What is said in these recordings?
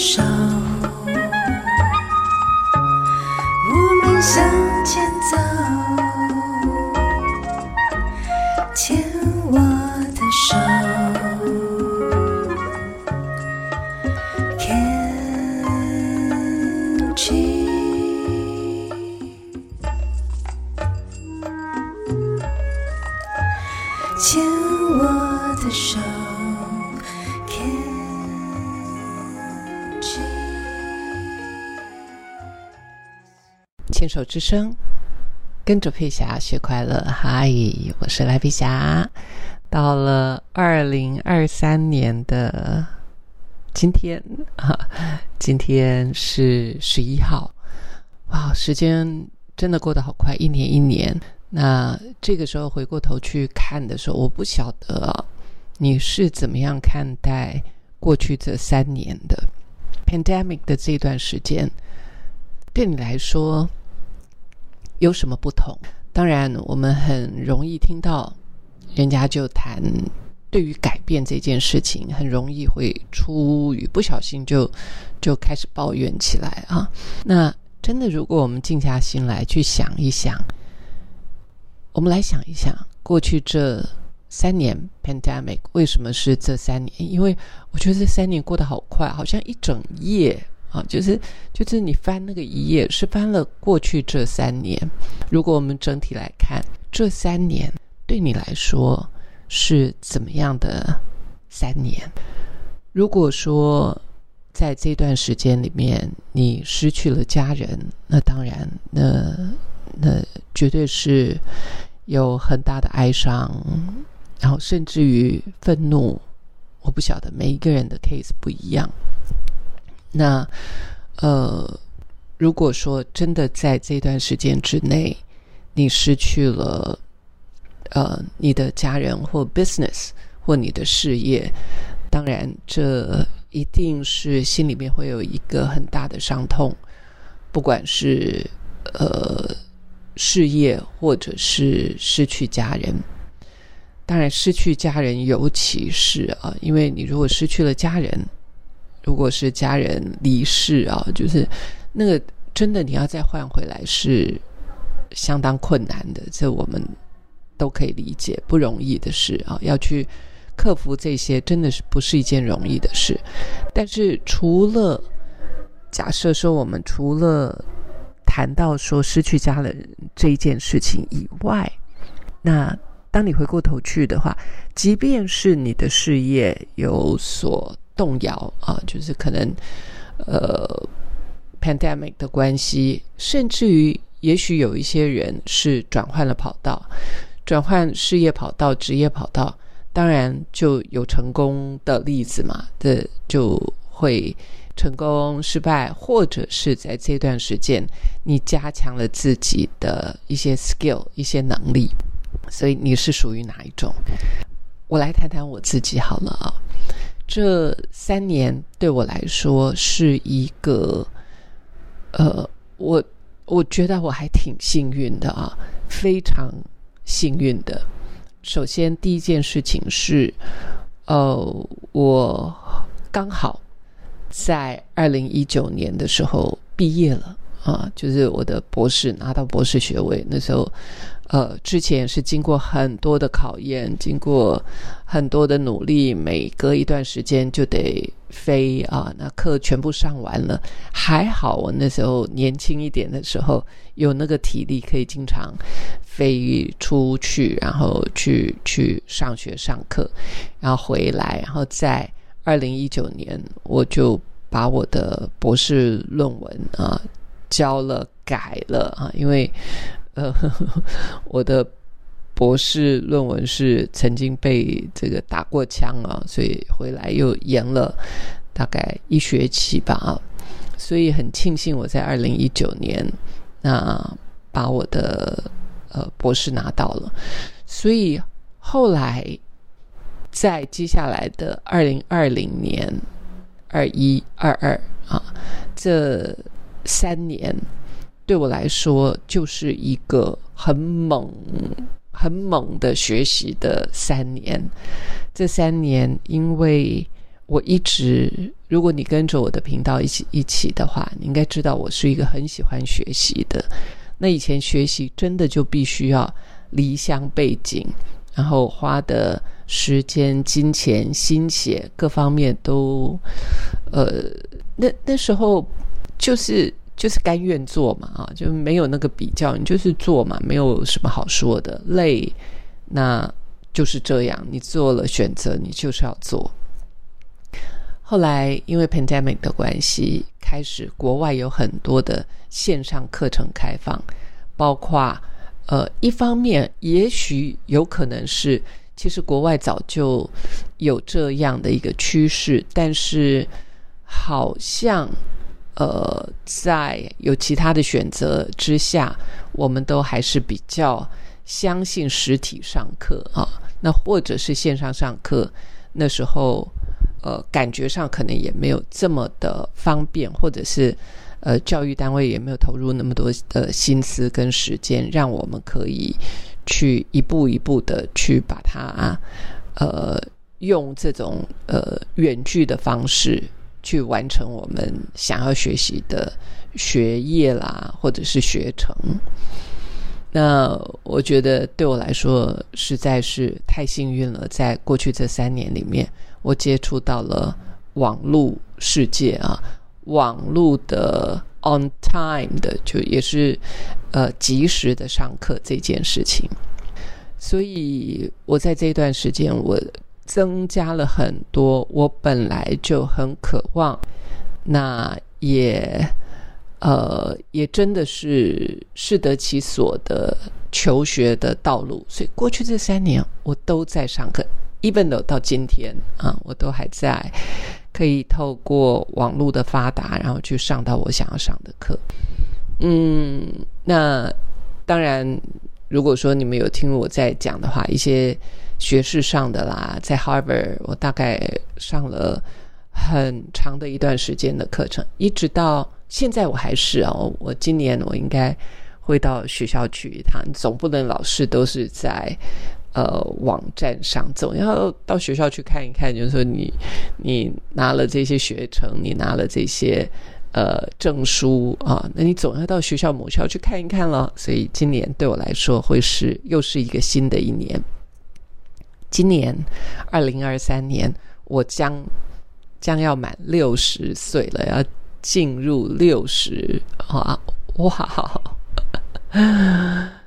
少，手之声，跟着佩霞学快乐。嗨，我是赖佩霞。到了二零二三年的今天啊，今天是十一号。哇，时间真的过得好快，一年一年。那这个时候回过头去看的时候，我不晓得你是怎么样看待过去这三年的 pandemic 的这段时间，对你来说有什么不同？当然，我们很容易听到人家就谈对于改变这件事情，很容易会出于不小心就就开始抱怨起来啊。那真的，如果我们静下心来去想一想，我们来想一想，过去这三年 pandemic 为什么是这三年？因为我觉得这三年过得好快，好像一整夜啊，就是就是你翻那个一页，是翻了过去这三年。如果我们整体来看，这三年对你来说是怎么样的三年？如果说在这段时间里面你失去了家人，那当然，那那绝对是有很大的哀伤，然后甚至于愤怒。我不晓得每一个人的 case 不一样。那呃，如果说真的在这段时间之内，你失去了呃你的家人或 business 或你的事业，当然这一定是心里面会有一个很大的伤痛，不管是呃事业或者是失去家人。当然，失去家人尤其是啊，因为你如果失去了家人，如果是家人离世啊，就是那个真的你要再换回来是相当困难的，这我们都可以理解，不容易的事啊，要去克服这些，真的是不是一件容易的事。但是除了假设说，我们除了谈到说失去家人这一件事情以外，那当你回过头去的话，即便是你的事业有所动摇啊，就是可能呃，pandemic 的关系，甚至于也许有一些人是转换了跑道，转换事业跑道、职业跑道，当然就有成功的例子嘛，这就会成功、失败，或者是在这段时间你加强了自己的一些 skill、一些能力。所以你是属于哪一种？我来谈谈我自己好了啊。这三年对我来说是一个，呃，我我觉得我还挺幸运的啊，非常幸运的。首先，第一件事情是，呃，我刚好在二零一九年的时候毕业了啊，就是我的博士拿到博士学位，那时候。呃，之前是经过很多的考验，经过很多的努力，每隔一段时间就得飞啊。那课全部上完了，还好我那时候年轻一点的时候，有那个体力可以经常飞出去，然后去去上学上课，然后回来，然后在二零一九年我就把我的博士论文啊交了改了啊，因为。呃，我的博士论文是曾经被这个打过枪啊，所以回来又延了大概一学期吧，所以很庆幸我在二零一九年那把我的呃博士拿到了，所以后来在接下来的二零二零年二一二二啊这三年。对我来说，就是一个很猛、很猛的学习的三年。这三年，因为我一直，如果你跟着我的频道一起一起的话，你应该知道我是一个很喜欢学习的。那以前学习真的就必须要离乡背景，然后花的时间、金钱、心血各方面都，呃，那那时候就是就是甘愿做嘛啊，就没有那个比较，你就是做嘛，没有什么好说的，累那就是这样，你做了选择，你就是要做。后来因为 pandemic 的关系，开始国外有很多的线上课程开放，包括呃，一方面也许有可能是，其实国外早就有这样的一个趋势，但是好像呃，在有其他的选择之下，我们都还是比较相信实体上课啊，那或者是线上上课，那时候。呃，感觉上可能也没有这么的方便，或者是呃，教育单位也没有投入那么多的心思跟时间，让我们可以去一步一步的去把它呃，用这种呃远距的方式去完成我们想要学习的学业啦，或者是学程。那我觉得对我来说实在是太幸运了，在过去这三年里面。我接触到了网络世界啊，网络的 on time 的，就也是呃及时的上课这件事情。所以我在这段时间，我增加了很多我本来就很渴望，那也呃也真的是适得其所的求学的道路。所以过去这三年，我都在上课。even 到今天啊，我都还在可以透过网络的发达，然后去上到我想要上的课。嗯，那当然，如果说你们有听我在讲的话，一些学士上的啦，在 Harvard，我大概上了很长的一段时间的课程，一直到现在我还是哦，我今年我应该会到学校去一趟，总不能老是都是在。呃，网站上总要到学校去看一看，就是说你你拿了这些学程，你拿了这些呃证书啊，那你总要到学校母校去看一看了。所以今年对我来说会是又是一个新的一年。今年二零二三年，我将将要满六十岁了，要进入六十啊！哇！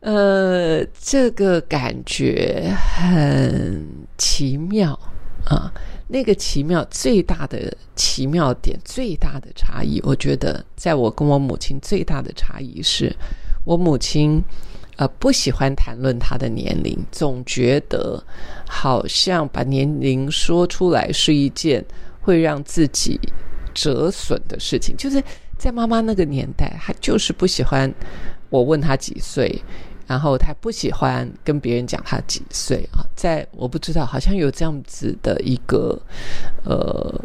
呃，这个感觉很奇妙啊！那个奇妙最大的奇妙点，最大的差异，我觉得，在我跟我母亲最大的差异是，我母亲呃不喜欢谈论他的年龄，总觉得好像把年龄说出来是一件会让自己折损的事情。就是在妈妈那个年代，她就是不喜欢我问她几岁。然后他不喜欢跟别人讲他几岁啊，在我不知道，好像有这样子的一个呃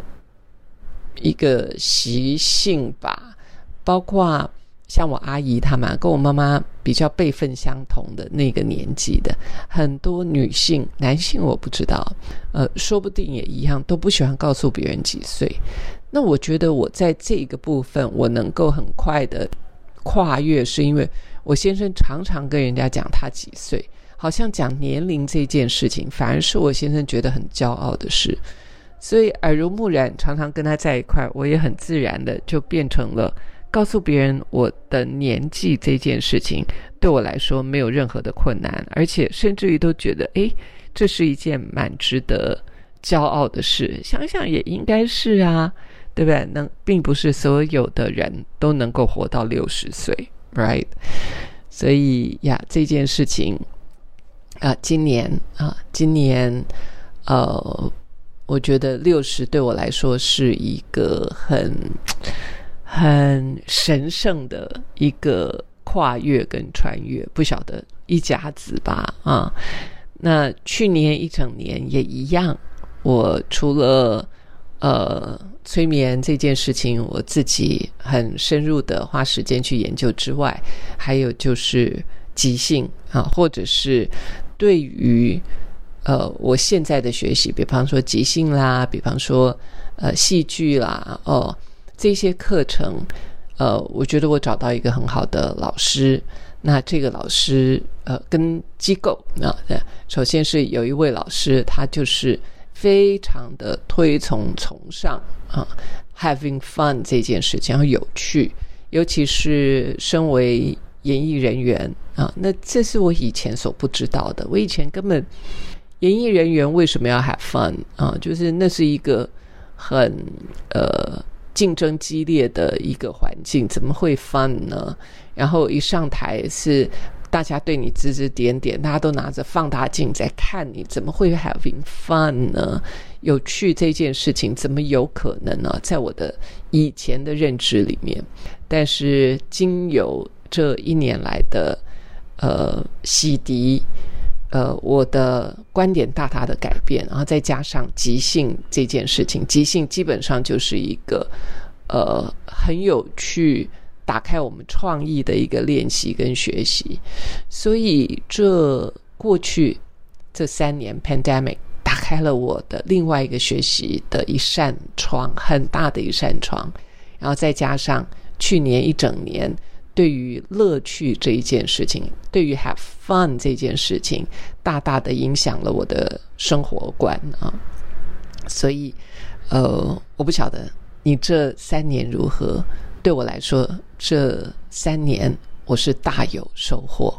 一个习性吧。包括像我阿姨他们，跟我妈妈比较辈分相同的那个年纪的很多女性、男性，我不知道，呃，说不定也一样，都不喜欢告诉别人几岁。那我觉得我在这个部分，我能够很快的跨越，是因为。我先生常常跟人家讲他几岁，好像讲年龄这件事情，反而是我先生觉得很骄傲的事，所以耳濡目染，常常跟他在一块，我也很自然的就变成了告诉别人我的年纪这件事情，对我来说没有任何的困难，而且甚至于都觉得，诶，这是一件蛮值得骄傲的事。想想也应该是啊，对不对？能，并不是所有的人都能够活到六十岁。Right，所以呀，这件事情啊，今年啊，今年呃，我觉得六十对我来说是一个很很神圣的一个跨越跟穿越。不晓得一家子吧啊，那去年一整年也一样。我除了呃。催眠这件事情，我自己很深入的花时间去研究之外，还有就是即兴啊，或者是对于呃，我现在的学习，比方说即兴啦，比方说呃戏剧啦，哦这些课程，呃，我觉得我找到一个很好的老师。那这个老师，呃，跟机构啊，首先是有一位老师，他就是非常的推崇崇尚啊，having fun 这件事情要有趣，尤其是身为演艺人员啊，那这是我以前所不知道的。我以前根本演艺人员为什么要 have fun 啊？就是那是一个很呃。竞争激烈的一个环境，怎么会 fun 呢？然后一上台是大家对你指指点点，大家都拿着放大镜在看你，怎么会 having fun 呢？有趣这件事情怎么有可能呢？在我的以前的认知里面，但是经由这一年来的呃洗涤。呃，我的观点大大的改变，然后再加上即兴这件事情，即兴基本上就是一个呃很有趣、打开我们创意的一个练习跟学习。所以这过去这三年，pandemic 打开了我的另外一个学习的一扇窗，很大的一扇窗。然后再加上去年一整年。对于乐趣这一件事情，对于 have fun 这件事情，大大的影响了我的生活观啊。所以，呃，我不晓得你这三年如何，对我来说，这三年我是大有收获。